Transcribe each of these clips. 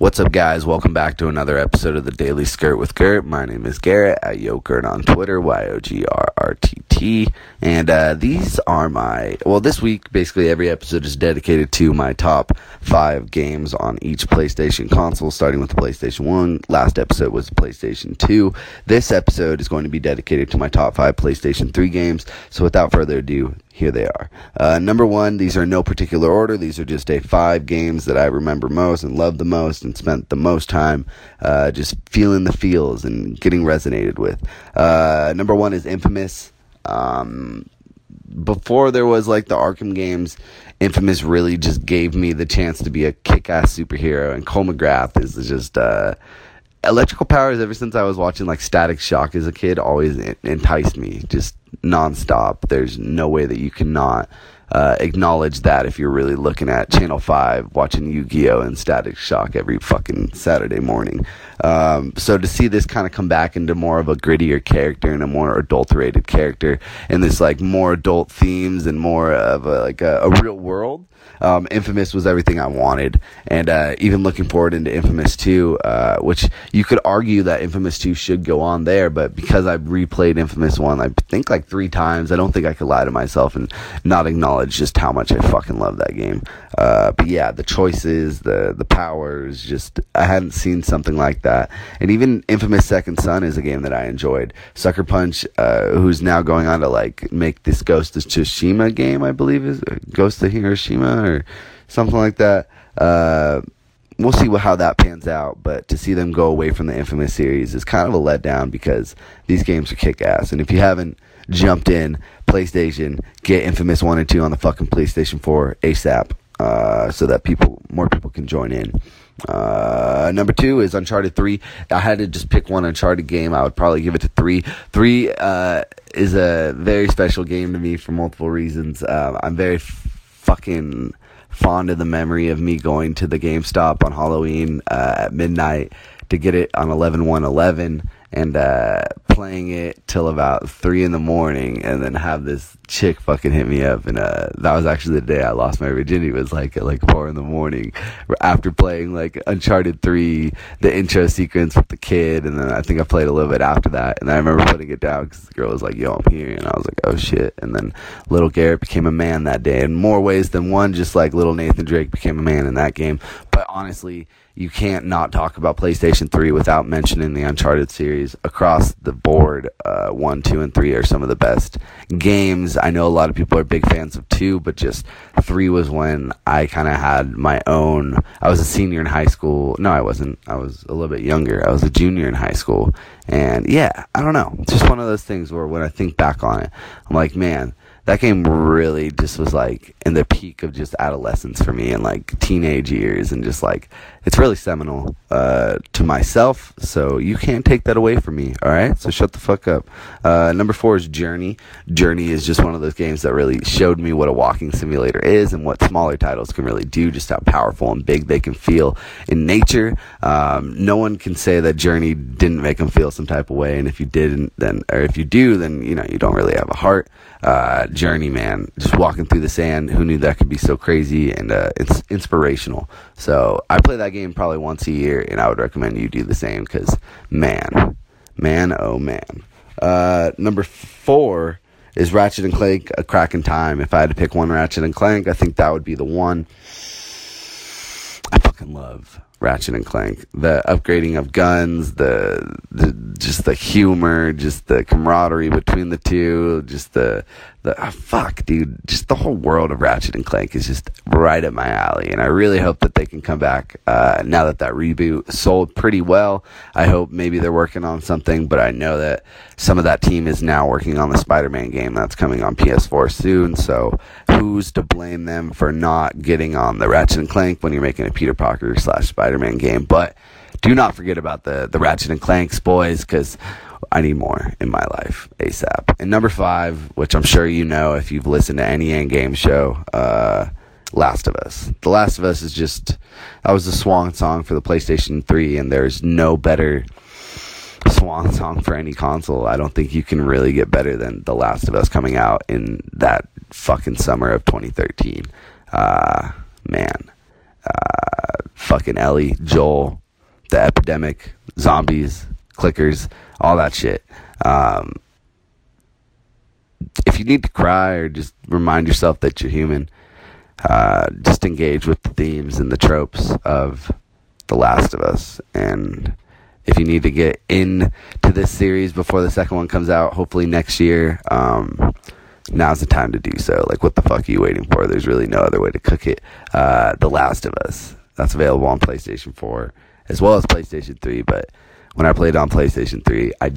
What's up, guys? Welcome back to another episode of the Daily Skirt with Gert. My name is Garrett at Yogurt on Twitter, Y O G R R T T. And uh, these are my, well, this week, basically every episode is dedicated to my top five games on each PlayStation console, starting with the PlayStation 1. Last episode was the PlayStation 2. This episode is going to be dedicated to my top five PlayStation 3 games. So without further ado, here they are. Uh, number one, these are no particular order. These are just a five games that I remember most and love the most and spent the most time uh, just feeling the feels and getting resonated with. Uh, number one is Infamous. Um, before there was like the Arkham games, Infamous really just gave me the chance to be a kick-ass superhero, and Cole MacGrath is just uh, electrical powers. Ever since I was watching like Static Shock as a kid, always enticed me. Just nonstop. There's no way that you cannot uh, acknowledge that if you're really looking at Channel 5 watching Yu Gi Oh! and Static Shock every fucking Saturday morning. Um, so to see this kind of come back into more of a grittier character and a more adulterated character and this like more adult themes and more of a, like a, a real world um, Infamous was everything I wanted, and uh, even looking forward into Infamous 2, uh, which you could argue that Infamous 2 should go on there, but because I've replayed Infamous 1, I think like three times, I don't think I could lie to myself and not acknowledge just how much I fucking love that game. Uh, but yeah, the choices, the the powers, just I hadn't seen something like that. And even Infamous Second Son is a game that I enjoyed. Sucker Punch, uh, who's now going on to like make this Ghost of Tsushima game, I believe is Ghost of Hiroshima or something like that. Uh, we'll see how that pans out. But to see them go away from the Infamous series is kind of a letdown because these games are kick ass. And if you haven't jumped in PlayStation, get Infamous 1 and 2 on the fucking PlayStation 4 ASAP uh, so that people more people can join in. Uh, number two is Uncharted 3. I had to just pick one Uncharted game. I would probably give it to 3. 3 uh, is a very special game to me for multiple reasons. Uh, I'm very fucking fond of the memory of me going to the GameStop on Halloween uh, at midnight to get it on 11 1 11 and uh, playing it till about three in the morning, and then have this chick fucking hit me up, and uh, that was actually the day I lost my virginity. It was like at like four in the morning after playing like Uncharted three, the intro sequence with the kid, and then I think I played a little bit after that, and I remember putting it down because the girl was like, "Yo, I'm here," and I was like, "Oh shit!" And then little Garrett became a man that day, in more ways than one. Just like little Nathan Drake became a man in that game, but honestly you can't not talk about PlayStation 3 without mentioning the Uncharted series across the board. Uh, 1, 2, and 3 are some of the best games. I know a lot of people are big fans of 2, but just 3 was when I kind of had my own. I was a senior in high school. No, I wasn't. I was a little bit younger. I was a junior in high school. And yeah, I don't know. It's just one of those things where when I think back on it, I'm like, man, that game really just was like in the peak of just adolescence for me and like teenage years and just like it's really seminal uh, to myself. So you can't take that away from me all right? So shut the fuck up. Uh, number four is journey. Journey is just one of those games that really showed me what a walking simulator is and what smaller titles can really do just how powerful and big they can feel in nature. Um, no one can say that journey didn't make them feel some type of way and if you didn't then or if you do then you know you don't really have a heart uh. Just walking through the sand. Who knew that could be so crazy and uh, it's inspirational. So I play that game probably once a year, and I would recommend you do the same because, man, man, oh man. Uh, number four is Ratchet and Clank: A Crack in Time. If I had to pick one Ratchet and Clank, I think that would be the one. I fucking love Ratchet and Clank. The upgrading of guns, the, the just the humor, just the camaraderie between the two, just the the oh, fuck, dude, just the whole world of Ratchet and Clank is just right up my alley, and I really hope that they can come back uh, now that that reboot sold pretty well. I hope maybe they're working on something, but I know that some of that team is now working on the Spider-Man game that's coming on PS4 soon. So who's to blame them for not getting on the Ratchet and Clank when you're making a Peter Parker slash Spider-Man game? But do not forget about the the Ratchet and Clanks boys because I need more in my life ASAP. And number five, which I'm sure you know if you've listened to any end game show, uh, Last of Us. The Last of Us is just that was the swan song for the PlayStation 3, and there's no better swan song for any console. I don't think you can really get better than The Last of Us coming out in that fucking summer of 2013. Uh, man. Uh, fucking Ellie, Joel, the epidemic, zombies, clickers, all that shit. Um, if you need to cry or just remind yourself that you're human, uh, just engage with the themes and the tropes of The Last of Us. And if you need to get into this series before the second one comes out, hopefully next year, um, now's the time to do so. Like, what the fuck are you waiting for? There's really no other way to cook it. Uh, the Last of Us. That's available on PlayStation 4 as well as PlayStation 3. But when I played on PlayStation 3, I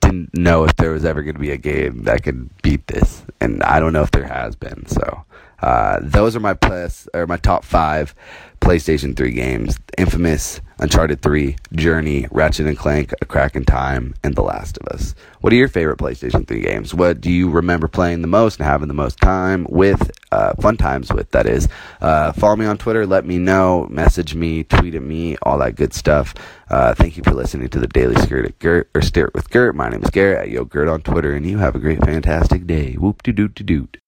didn't know if there was ever going to be a game that could beat this, and I don't know if there has been. So uh, those are my plus or my top five PlayStation 3 games: Infamous, Uncharted 3, Journey, Ratchet and Clank, A Crack in Time, and The Last of Us. What are your favorite PlayStation 3 games? What do you remember playing the most and having the most time with? Uh, fun times with that is. Uh, follow me on Twitter. Let me know. Message me. Tweet at me. All that good stuff. Uh, thank you for listening to the Daily Skirt at Gert or Start with Gert. My name is Garrett at Yo Gert on Twitter, and you have a great, fantastic day. Whoop de doot de doot.